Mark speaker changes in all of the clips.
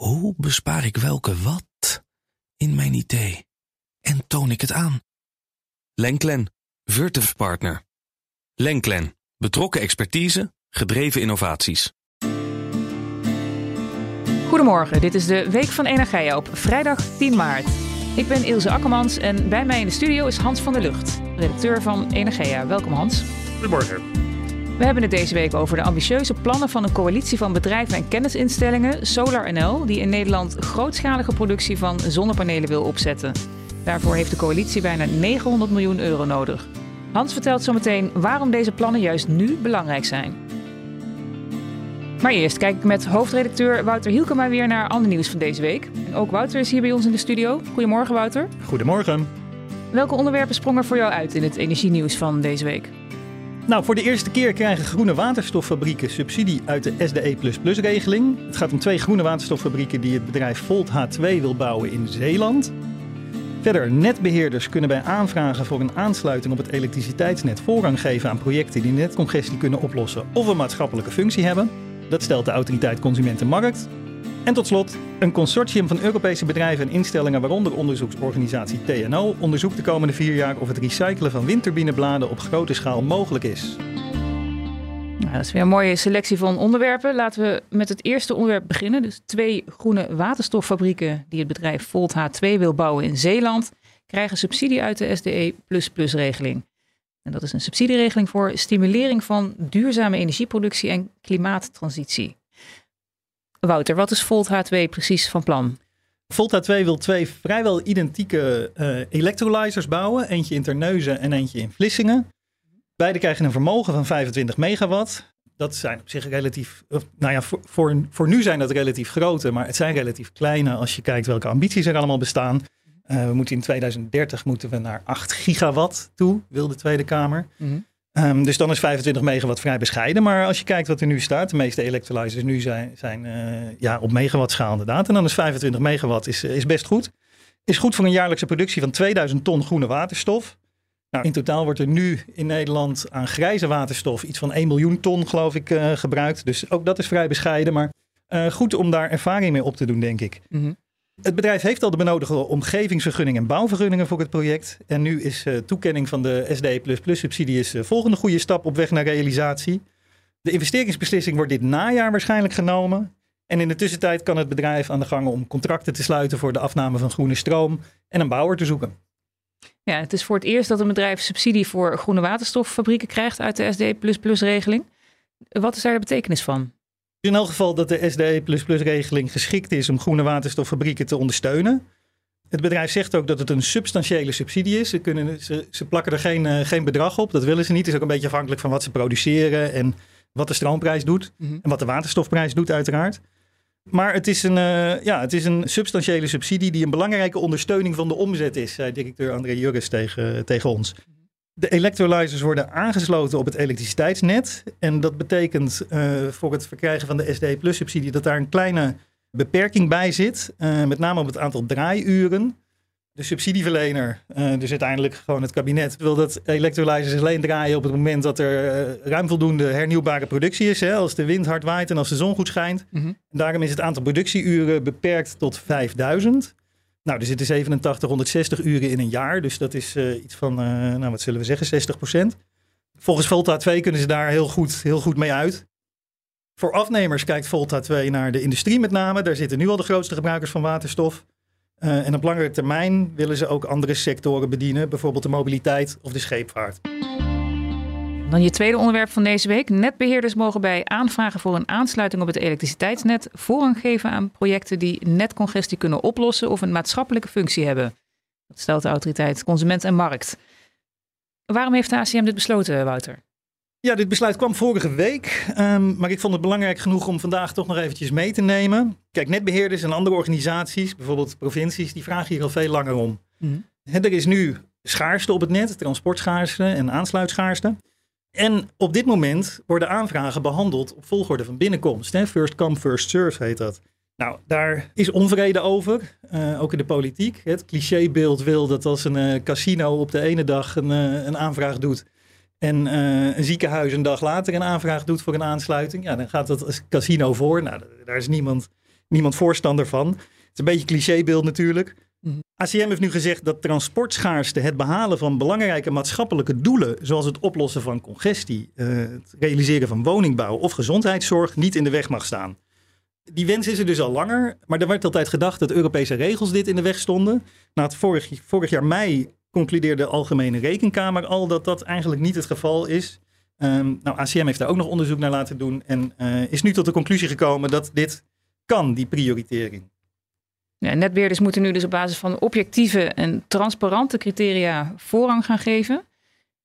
Speaker 1: Hoe bespaar ik welke wat in mijn idee? En toon ik het aan? Lenklen, Virtuf Partner. Lenklen, betrokken expertise, gedreven innovaties.
Speaker 2: Goedemorgen, dit is de Week van Energia op vrijdag 10 maart. Ik ben Ilse Akkermans en bij mij in de studio is Hans van der Lucht, redacteur van Energia. Welkom Hans.
Speaker 3: Goedemorgen.
Speaker 2: We hebben het deze week over de ambitieuze plannen van een coalitie van bedrijven en kennisinstellingen, Solar NL, die in Nederland grootschalige productie van zonnepanelen wil opzetten. Daarvoor heeft de coalitie bijna 900 miljoen euro nodig. Hans vertelt zometeen waarom deze plannen juist nu belangrijk zijn. Maar eerst kijk ik met hoofdredacteur Wouter Hielkema weer naar ander nieuws van deze week. En ook Wouter is hier bij ons in de studio. Goedemorgen Wouter.
Speaker 3: Goedemorgen.
Speaker 2: Welke onderwerpen sprongen voor jou uit in het energienieuws van deze week?
Speaker 3: Nou, voor de eerste keer krijgen groene waterstoffabrieken subsidie uit de SDE++-regeling. Het gaat om twee groene waterstoffabrieken die het bedrijf Volt H2 wil bouwen in Zeeland. Verder, netbeheerders kunnen bij aanvragen voor een aansluiting op het elektriciteitsnet voorrang geven aan projecten die netcongestie kunnen oplossen of een maatschappelijke functie hebben. Dat stelt de autoriteit Consumentenmarkt. En tot slot, een consortium van Europese bedrijven en instellingen, waaronder onderzoeksorganisatie TNO, onderzoekt de komende vier jaar of het recyclen van windturbinebladen op grote schaal mogelijk is.
Speaker 2: Nou, dat is weer een mooie selectie van onderwerpen. Laten we met het eerste onderwerp beginnen. Dus twee groene waterstoffabrieken die het bedrijf Volt H2 wil bouwen in Zeeland, krijgen subsidie uit de SDE++-regeling. En dat is een subsidieregeling voor stimulering van duurzame energieproductie en klimaattransitie. Wouter, wat is Volt H2 precies van plan?
Speaker 3: Volt H2 wil twee vrijwel identieke uh, electrolyzers bouwen. Eentje in Terneuzen en eentje in Vlissingen. Beide krijgen een vermogen van 25 megawatt. Dat zijn op zich relatief, nou ja, voor, voor, voor nu zijn dat relatief grote, maar het zijn relatief kleine als je kijkt welke ambities er allemaal bestaan. Uh, we moeten in 2030 moeten we naar 8 gigawatt toe, wil de Tweede Kamer. Mm Um, dus dan is 25 megawatt vrij bescheiden. Maar als je kijkt wat er nu staat, de meeste electrolyzers nu zijn, zijn uh, ja, op megawattschaal inderdaad. En dan is 25 megawatt is, is best goed. Is goed voor een jaarlijkse productie van 2000 ton groene waterstof. Nou, in totaal wordt er nu in Nederland aan grijze waterstof iets van 1 miljoen ton, geloof ik, uh, gebruikt. Dus ook dat is vrij bescheiden. Maar goed om daar ervaring mee op te doen, denk ik. -hmm. Het bedrijf heeft al de benodigde omgevingsvergunning en bouwvergunningen voor het project. En nu is uh, toekenning van de SD++-subsidie is de uh, volgende goede stap op weg naar realisatie. De investeringsbeslissing wordt dit najaar waarschijnlijk genomen. En in de tussentijd kan het bedrijf aan de gang om contracten te sluiten voor de afname van groene stroom en een bouwer te zoeken.
Speaker 2: Ja, het is voor het eerst dat een bedrijf subsidie voor groene waterstoffabrieken krijgt uit de SD++-regeling. Wat is daar de betekenis van?
Speaker 3: In elk geval dat de SDE++-regeling geschikt is om groene waterstoffabrieken te ondersteunen. Het bedrijf zegt ook dat het een substantiële subsidie is. Ze, kunnen, ze, ze plakken er geen, uh, geen bedrag op, dat willen ze niet. Het is ook een beetje afhankelijk van wat ze produceren en wat de stroomprijs doet. Mm -hmm. En wat de waterstofprijs doet uiteraard. Maar het is, een, uh, ja, het is een substantiële subsidie die een belangrijke ondersteuning van de omzet is, zei directeur André Jurgens tegen, tegen ons. De electrolyzers worden aangesloten op het elektriciteitsnet. En dat betekent uh, voor het verkrijgen van de SD Plus subsidie dat daar een kleine beperking bij zit. Uh, met name op het aantal draaiuren. De subsidieverlener, uh, dus uiteindelijk gewoon het kabinet, wil dat electrolyzers alleen draaien op het moment dat er ruim voldoende hernieuwbare productie is. Hè, als de wind hard waait en als de zon goed schijnt. Mm -hmm. Daarom is het aantal productieuren beperkt tot 5000. Nou, er zitten 8760 uren in een jaar. Dus dat is uh, iets van, uh, nou wat zullen we zeggen, 60 procent. Volgens Volta 2 kunnen ze daar heel goed, heel goed mee uit. Voor afnemers kijkt Volta 2 naar de industrie met name. Daar zitten nu al de grootste gebruikers van waterstof. Uh, en op langere termijn willen ze ook andere sectoren bedienen. Bijvoorbeeld de mobiliteit of de scheepvaart.
Speaker 2: Dan je tweede onderwerp van deze week. Netbeheerders mogen bij aanvragen voor een aansluiting op het elektriciteitsnet voorrang geven aan projecten die netcongestie kunnen oplossen of een maatschappelijke functie hebben. Dat stelt de autoriteit Consument en Markt. Waarom heeft de ACM dit besloten, Wouter?
Speaker 3: Ja, dit besluit kwam vorige week, um, maar ik vond het belangrijk genoeg om vandaag toch nog eventjes mee te nemen. Kijk, netbeheerders en andere organisaties, bijvoorbeeld provincies, die vragen hier al veel langer om. Mm. Er is nu schaarste op het net, transportschaarste en aansluitschaarste. En op dit moment worden aanvragen behandeld op volgorde van binnenkomst. Hè? First come, first serve heet dat. Nou, daar is onvrede over, uh, ook in de politiek. Het clichébeeld wil dat als een uh, casino op de ene dag een, uh, een aanvraag doet en een ziekenhuis een dag later een aanvraag doet voor een aansluiting, ja, dan gaat dat als casino voor. Nou, daar is niemand, niemand voorstander van. Het is een beetje clichébeeld natuurlijk.
Speaker 2: Mhm.
Speaker 3: ACM heeft nu gezegd dat transportschaarste, het behalen van belangrijke maatschappelijke doelen, zoals het oplossen van congestie, eh, het realiseren van woningbouw of gezondheidszorg, niet in de weg mag staan. Die wens is er dus al langer, maar er werd altijd gedacht dat Europese regels dit in de weg stonden. Na het vorig, vorig jaar mei concludeerde de Algemene Rekenkamer al dat dat eigenlijk niet het geval is. Ehm, nou, ACM heeft daar ook nog onderzoek naar laten doen en eh, is nu tot de conclusie gekomen dat dit kan, die prioritering.
Speaker 2: Ja, netbeheerders moeten nu dus op basis van objectieve en transparante criteria voorrang gaan geven.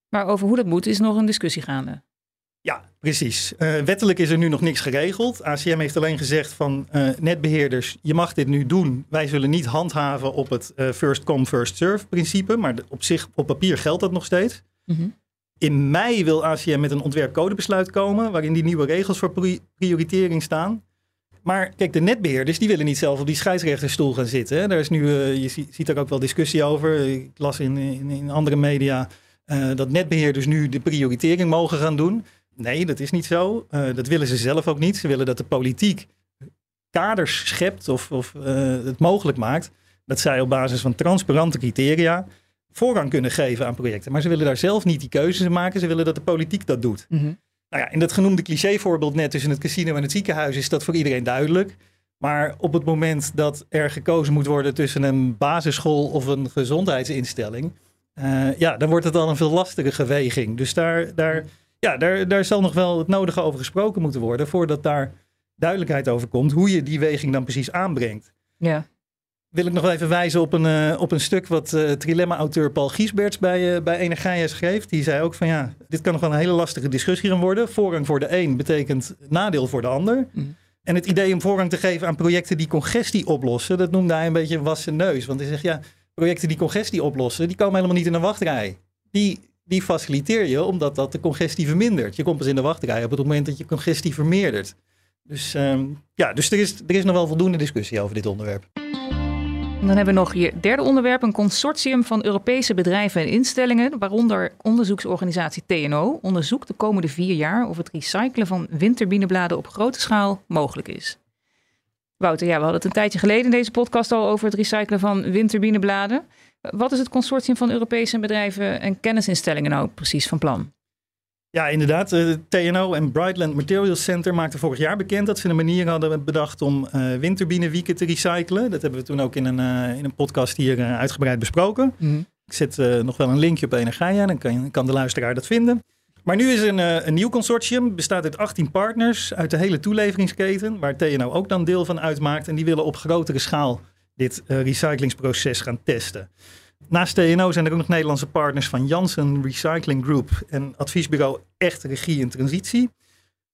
Speaker 2: Maar over hoe dat moet is nog een discussie gaande.
Speaker 3: Ja, precies. Eh, wettelijk is er nu nog niks geregeld. ACM heeft alleen gezegd van eh, netbeheerders, je mag dit nu doen. Wij zullen niet handhaven op het eh, first come, first serve principe. Maar op zich, op papier geldt dat nog steeds. In mei wil ACM met een ontwerpcodebesluit komen, waarin die nieuwe regels voor pri- prioritering staan. Maar kijk, de netbeheerders die willen niet zelf op die scheidsrechterstoel gaan zitten. Hè. Daar is nu, eh, je zie- ziet er ook wel discussie over. Ik las in, in, andere media eh, dat netbeheerders nu de prioritering mogen gaan doen. Nee, dat is niet zo. Eh, dat willen ze zelf ook niet. Ze willen dat de politiek kaders schept of, of het mogelijk maakt dat zij op basis van transparante criteria voorrang kunnen geven aan projecten. Maar ze willen daar zelf niet die keuzes in maken. Ze willen dat de politiek dat doet. Nou ja, in dat genoemde clichévoorbeeld net tussen het casino en het ziekenhuis is dat voor iedereen duidelijk. Maar op het moment dat er gekozen moet worden tussen een basisschool of een gezondheidsinstelling, eh, ja, dan wordt het al een veel lastigere weging. Dus daar, daar, ja, daar, daar zal nog wel het nodige over gesproken moeten worden voordat daar duidelijkheid over komt hoe je die weging dan precies aanbrengt.
Speaker 2: Ja.
Speaker 3: Wil ik nog wel even wijzen op een, eh, op een stuk wat eh Trilemma-auteur Paul Giesberts bij, eh bij Energia schreef. Die zei ook van ja, dit kan nog wel een hele lastige discussie gaan worden. Voorrang voor de een betekent nadeel voor de ander.
Speaker 2: Mhm.
Speaker 3: En het idee om voorrang te geven aan projecten die congestie oplossen, dat noemde hij een beetje wassen neus. Want hij zegt ja, projecten die congestie oplossen, die komen helemaal niet in een wachtrij. Die, die faciliteer je omdat dat de congestie vermindert. Je komt pas in de wachtrij op het moment dat je congestie vermeerdert. Dus ehm, ja, dus er is, er is nog wel voldoende discussie over dit onderwerp.
Speaker 2: Dan hebben we nog je derde onderwerp, een consortium van Europese bedrijven en instellingen, waaronder onderzoeksorganisatie TNO, onderzoekt de komende vier jaar of het recyclen van windturbinebladen op grote schaal mogelijk is. Wouter, ja, we hadden het een tijdje geleden in deze podcast al over het recyclen van windturbinebladen. Wat is het consortium van Europese bedrijven en kennisinstellingen nou precies van plan?
Speaker 3: Ja, inderdaad. eh, TNO en Brightland Materials Center maakten vorig jaar bekend dat ze een manier hadden bedacht om eh windturbinewieken te recyclen. Dat hebben we toen ook in een, eh, in een podcast hier uitgebreid besproken. Ik zet nog wel een linkje op Energia, dan kan, kan de luisteraar dat vinden. Maar nu is een, eh, een nieuw consortium, bestaat uit 18 partners uit de hele toeleveringsketen, waar TNO ook dan deel van uitmaakt. En die willen op grotere schaal dit recyclingsproces gaan testen. Naast TNO zijn er ook nog Nederlandse partners van Janssen Recycling Group en adviesbureau Echt Regie en Transitie.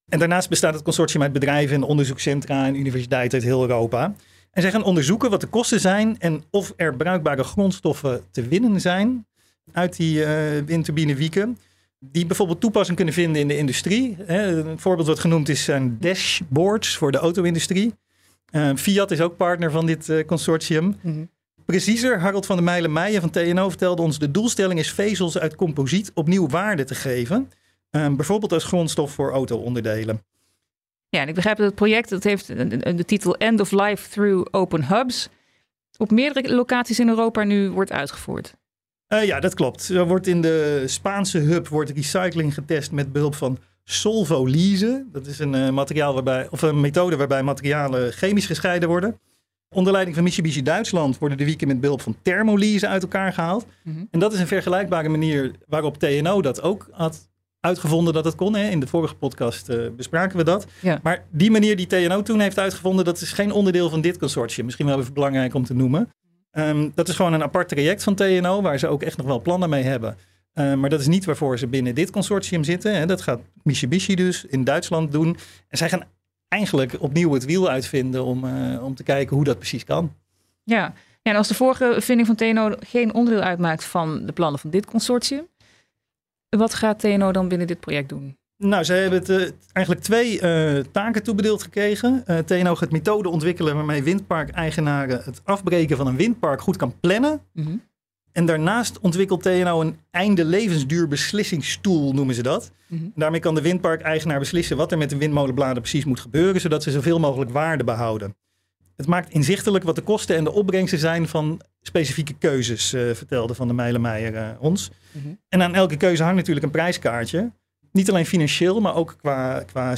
Speaker 3: En daarnaast bestaat het consortium uit bedrijven en onderzoekscentra en universiteiten uit heel Europa. En zij gaan onderzoeken wat de kosten zijn en of er bruikbare grondstoffen te winnen zijn uit die eh windturbinewieken. Die bijvoorbeeld toepassing kunnen vinden in de industrie. Een voorbeeld wat genoemd is zijn dashboards voor de auto-industrie. Eh, Fiat is ook partner van dit eh, consortium. Preciezer, Harold van der Meijlen Meijen van TNO vertelde ons... de doelstelling is vezels uit composiet opnieuw waarde te geven. Eh, bijvoorbeeld als grondstof voor auto-onderdelen.
Speaker 2: Ja, en ik begrijp dat het project dat heeft de titel End of Life Through Open Hubs. Op meerdere locaties in Europa nu wordt uitgevoerd.
Speaker 3: Eh, ja, dat klopt. Er wordt in de Spaanse hub wordt recycling getest met behulp van solvolyse. Dat is een, eh, materiaal waarbij, of een methode waarbij materialen chemisch gescheiden worden. Onder leiding van Mitsubishi Duitsland worden de wieken met behulp van thermolyse uit elkaar gehaald.
Speaker 2: Mhm.
Speaker 3: En dat is een vergelijkbare manier waarop TNO dat ook had uitgevonden dat het kon. Hè. In de vorige podcast eh, bespraken we dat.
Speaker 2: Ja.
Speaker 3: Maar die manier die TNO toen heeft uitgevonden, dat is geen onderdeel van dit consortium. Misschien wel even belangrijk om te noemen. Ehm, dat is gewoon een apart traject van TNO, waar ze ook echt nog wel plannen mee hebben. Eh, maar dat is niet waarvoor ze binnen dit consortium zitten. Hè. Dat gaat Mitsubishi dus in Duitsland doen. En zij gaan eigenlijk opnieuw het wiel uitvinden om, eh, om te kijken hoe dat precies kan.
Speaker 2: Ja. ja, en als de vorige vinding van TNO geen onderdeel uitmaakt van de plannen van dit consortium, wat gaat TNO dan binnen dit project doen?
Speaker 3: Nou, ze hebben het eh, eigenlijk twee eh, taken toebedeeld gekregen. TNO gaat methoden ontwikkelen waarmee windparkeigenaren het afbreken van een windpark goed kan plannen. En daarnaast ontwikkelt TNO een einde levensduur beslissingstoel, noemen ze dat.
Speaker 2: Mhm.
Speaker 3: Daarmee kan de windparkeigenaar beslissen wat er met de windmolenbladen precies moet gebeuren, zodat ze zoveel mogelijk waarde behouden. Het maakt inzichtelijk wat de kosten en de opbrengsten zijn van specifieke keuzes, uh, vertelde Van der Meijer uh, ons. Mhm. En aan elke keuze hangt natuurlijk een prijskaartje. Niet alleen financieel, maar ook qua, qua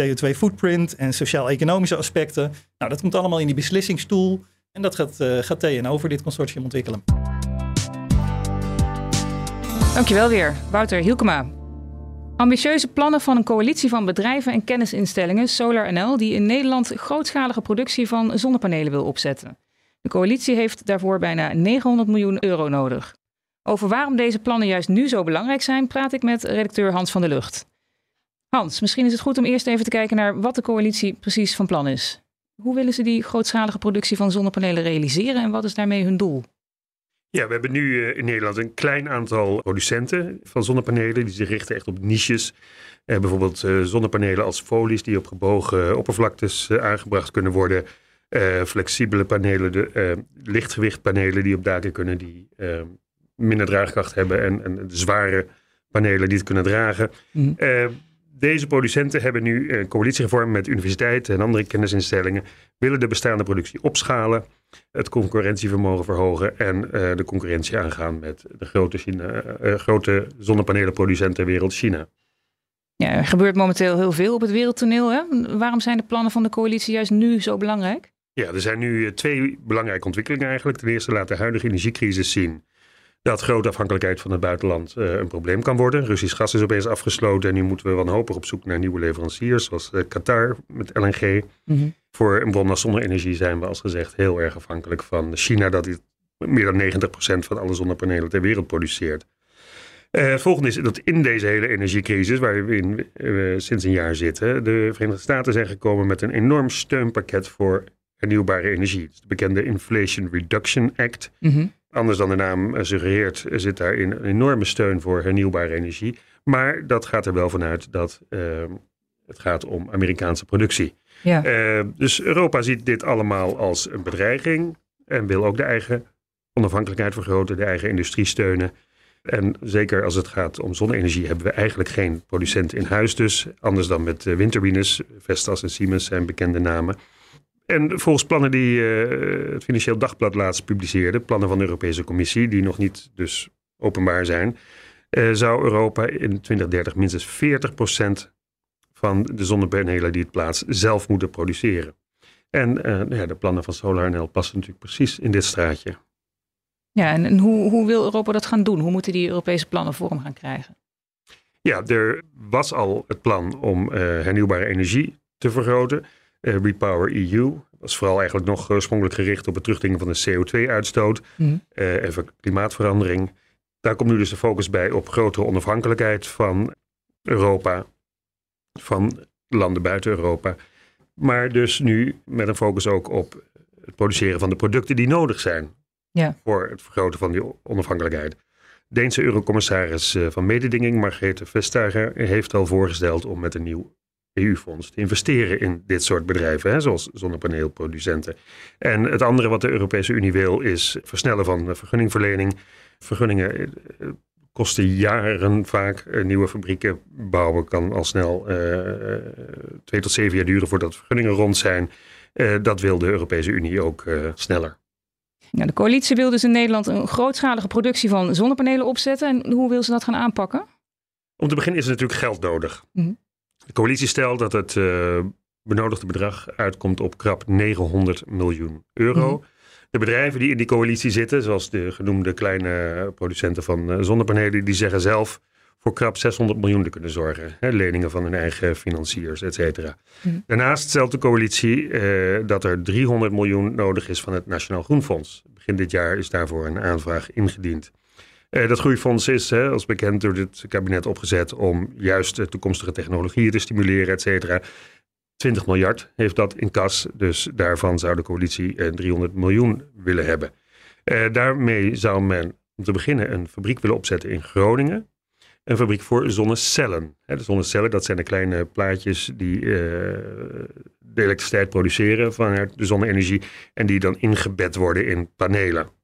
Speaker 3: CO2-footprint en sociaal-economische aspecten. Nou, dat komt allemaal in die beslissingstoel. En dat gaat, uh, gaat TNO voor dit consortium ontwikkelen.
Speaker 2: Dankjewel weer, Wouter Hielkema. Ambitieuze plannen van een coalitie van bedrijven en kennisinstellingen, Solar NL, die in Nederland grootschalige productie van zonnepanelen wil opzetten. De coalitie heeft daarvoor bijna 900 miljoen euro nodig. Over waarom deze plannen juist nu zo belangrijk zijn, praat ik met redacteur Hans van der Lucht. Hans, misschien is het goed om eerst even te kijken naar wat de coalitie precies van plan is. Hoe willen ze die grootschalige productie van zonnepanelen realiseren en wat is daarmee hun doel?
Speaker 4: Ja, we hebben nu eh, in Nederland een klein aantal producenten van zonnepanelen. Die zich richten echt op niches. Eh, bijvoorbeeld eh, zonnepanelen als folies die op gebogen oppervlaktes aangebracht kunnen worden. flexibele panelen, de, lichtgewichtpanelen die op daken kunnen, die minder draagkracht hebben. En, en de zware panelen die het kunnen dragen. Mm deze producenten hebben nu een coalitie gevormd met universiteiten en andere kennisinstellingen. Willen de bestaande productie opschalen, het concurrentievermogen verhogen en uh, de concurrentie aangaan met de grote, China, uh, grote ter wereld, China.
Speaker 2: Ja, er gebeurt momenteel heel veel op het wereldtoneel. Hè? Waarom zijn de plannen van de coalitie juist nu zo belangrijk?
Speaker 4: Ja, er zijn nu twee belangrijke ontwikkelingen eigenlijk. Ten eerste laat de huidige energiecrisis zien dat grote afhankelijkheid van het buitenland uh, een probleem kan worden. Russisch gas is opeens afgesloten en nu moeten we wanhopig op zoek naar nieuwe leveranciers, zoals uh, Qatar met LNG. Mm Voor een bron als zonne-energie zijn we als gezegd heel erg afhankelijk van China, dat meer dan 90% van alle zonnepanelen ter wereld produceert. Uh, het volgende is dat in deze hele energiecrisis, waar we in, sinds een jaar zitten, de Verenigde Staten zijn gekomen met een enorm steunpakket voor hernieuwbare energie. de bekende Inflation Reduction Act. Mm Anders dan de naam eh, suggereert, zit daarin een enorme steun voor hernieuwbare energie. Maar dat gaat er wel vanuit dat ehm, het gaat om Amerikaanse productie. Ja. Uh, dus Europa ziet dit allemaal als een bedreiging en wil ook de eigen onafhankelijkheid vergroten, de eigen industrie steunen. En zeker als het gaat om zonne-energie hebben we eigenlijk geen producent in huis dus. Anders dan met windturbines. Vestas en Siemens zijn bekende namen. En volgens plannen die uh, het Financieel Dagblad laatst publiceerde, plannen van de Europese Commissie, die nog niet dus openbaar zijn, uh, zou Europa in 2030 minstens 40% van de zonnepanelen die het plaatst zelf moeten produceren. En uh, ja, de plannen van SolarNL passen natuurlijk precies in dit straatje.
Speaker 2: Ja, en, en hoe, hoe wil Europa dat gaan doen? Hoe moeten die Europese plannen vorm gaan krijgen?
Speaker 4: Ja, er was al het plan om hernieuwbare energie te vergroten. Uh, Repower EU was vooral eigenlijk nog oorspronkelijk gericht op het terugdringen van de CO2-uitstoot mm. uh, en klimaatverandering. Daar komt nu dus de focus bij op grotere onafhankelijkheid van Europa, van landen buiten Europa. Maar dus nu met een focus ook op het produceren van de producten die nodig zijn ja. voor het vergroten van die onafhankelijkheid. Deense eurocommissaris eh, van mededinging, Margrethe Vestager, heeft al voorgesteld om met een nieuw EU-fonds te investeren in dit soort bedrijven, hè, zoals zonnepaneelproducenten. En het andere wat de Europese Unie wil is versnellen van vergunningverlening. Vergunningen eh, kosten jaren vaak. nieuwe fabrieken bouwen kan al snel uh, twee tot zeven jaar duren voordat vergunningen rond zijn. Uh, dat wil de Europese Unie ook sneller.
Speaker 2: Ja, de coalitie wil dus in Nederland een grootschalige productie van zonnepanelen opzetten. En hoe wil ze dat gaan aanpakken?
Speaker 4: Om te beginnen is er natuurlijk geld nodig. Mm de coalitie stelt dat het uh, benodigde bedrag uitkomt op krap 900 miljoen euro. Mhm. De bedrijven die in die coalitie zitten, zoals de genoemde kleine producenten van uh, zonnepanelen, die zeggen zelf voor krap 600 miljoen te kunnen zorgen. Hè, leningen van hun eigen financiers, et cetera. Mhm. Daarnaast stelt de coalitie uh, dat er 300 miljoen nodig is van het Nationaal Groenfonds. Begin dit jaar is daarvoor een aanvraag ingediend. Uh, dat groeifonds is, hè, als bekend, door dit kabinet opgezet om juist toekomstige technologieën te stimuleren, et cetera. 20 miljard heeft dat in kas, dus daarvan zou de coalitie uh, 300 miljoen willen hebben. Uh, daarmee zou men om te beginnen een fabriek willen opzetten in Groningen. Een fabriek voor zonnecellen. de zonnecellen, dat zijn de kleine plaatjes die de elektriciteit produceren vanuit de zonne-energie. En die dan ingebed worden in panelen.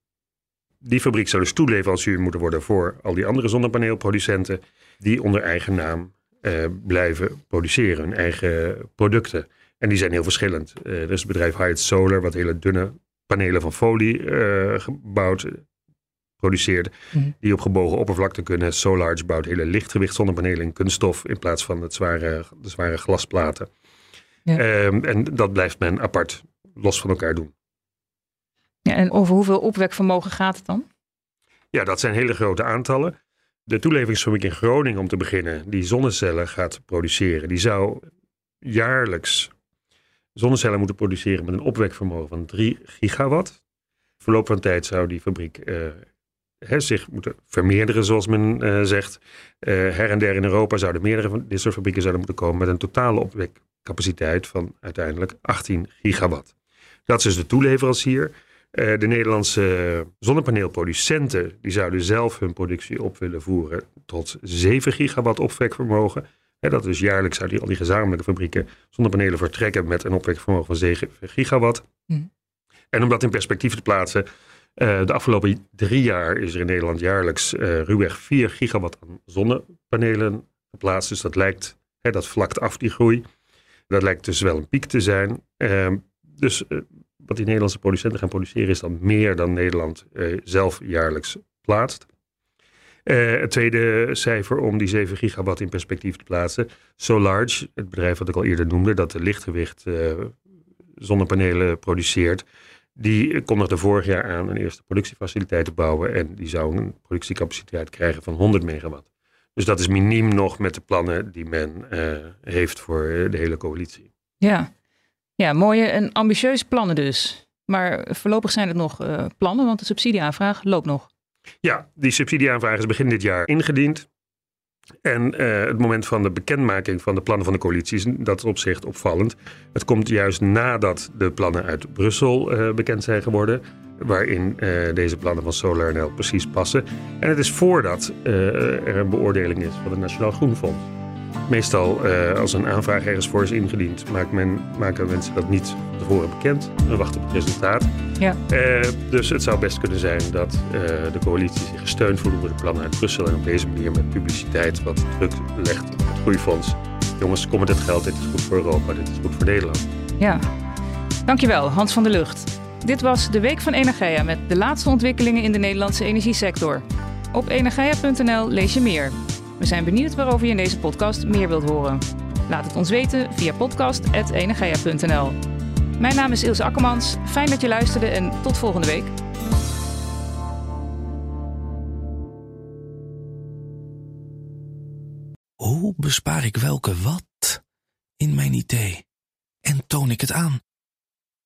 Speaker 4: Die fabriek zou dus toeleverancier moeten worden voor al die andere zonnepaneelproducenten die onder eigen naam uh, blijven produceren, hun eigen producten. En die zijn heel verschillend. er is het bedrijf Hyatt Solar, wat hele dunne panelen van folie gebouwd produceert. Mhm. Die op gebogen oppervlakte kunnen. Solarge bouwt hele lichtgewicht zonnepanelen in kunststof in plaats van het zware, de zware glasplaten. Ja. Ehm, en dat blijft men apart, los van elkaar doen.
Speaker 2: En over hoeveel opwekvermogen gaat het dan?
Speaker 4: Ja, dat zijn hele grote aantallen. De toeleveringsfabriek in Groningen, om te beginnen, die zonnecellen gaat produceren, die zou jaarlijks zonnecellen moeten produceren met een opwekvermogen van 3 gigawatt. Verloop van tijd zou die fabriek uh, zich moeten vermeerderen, zoals men uh, zegt. Uh, her en der in Europa zouden meerdere van dit soort fabrieken zouden moeten komen met een totale opwekcapaciteit van uiteindelijk 18 gigawatt. Dat is dus de toeleverancier. Uh, de Nederlandse zonnepaneelproducenten die zouden zelf hun productie op willen voeren tot 7 gigawatt opwekvermogen. He, dat is jaarlijks zouden al die gezamenlijke fabrieken zonnepanelen vertrekken met een opwekvermogen van 7 gigawatt. Mm. En om dat in perspectief te plaatsen, uh, de afgelopen drie jaar is er in Nederland jaarlijks uh, ruwweg 4 gigawatt aan zonnepanelen geplaatst. Dus dat lijkt, hè, dat vlakt af die groei. Dat lijkt dus wel een piek te zijn. Uh, dus wat die Nederlandse producenten gaan produceren is dan meer dan Nederland zelf jaarlijks plaatst. het tweede cijfer om die 7 gigawatt in perspectief te plaatsen. SoLarge, het bedrijf wat ik al eerder noemde, dat de lichtgewicht zonnepanelen produceert die kondigde vorig jaar aan een eerste productiefaciliteit te bouwen. En die zou een productiecapaciteit krijgen van 100 megawatt. Dus dat is miniem nog met de plannen die men heeft voor eh, de hele coalitie.
Speaker 2: Ja. Ja, mooie en ambitieuze plannen dus. Maar voorlopig zijn het nog uh, plannen, want de subsidieaanvraag loopt nog.
Speaker 4: Ja, die subsidieaanvraag is begin dit jaar ingediend. En uh, het moment van de bekendmaking van de plannen van de coalitie is dat opzicht opvallend. Het komt juist nadat de plannen uit Brussel uh, bekend zijn geworden, waarin deze plannen van SolarNL precies passen. En het is voordat er een beoordeling is van het Nationaal Groenfonds. Meestal als een aanvraag ergens voor is ingediend, maakt men, maken mensen dat niet tevoren bekend. We wachten op het resultaat. Ja. Uh, dus het zou best kunnen zijn dat uh, de coalitie zich gesteund voelt door de plannen uit Brussel en op deze manier met publiciteit wat druk legt op het groeifonds. Jongens, kom met het geld, dit is goed voor Europa, dit is goed voor Nederland.
Speaker 2: Ja, dankjewel Hans van der Lucht. Dit was de Week van Energia met de laatste ontwikkelingen in de Nederlandse energiesector. Op energia.nl lees je meer. We zijn benieuwd waarover je in deze podcast meer wilt horen. Laat het ons weten via podcast.energia.nl. Mijn naam is Ilse Akkermans. Fijn dat je luisterde en tot volgende week.
Speaker 1: Hoe bespaar ik welke wat in mijn idee en toon ik het aan?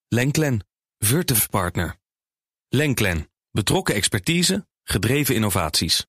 Speaker 1: Lenklen, Virtuf Partner. Lenklen, betrokken expertise, gedreven innovaties.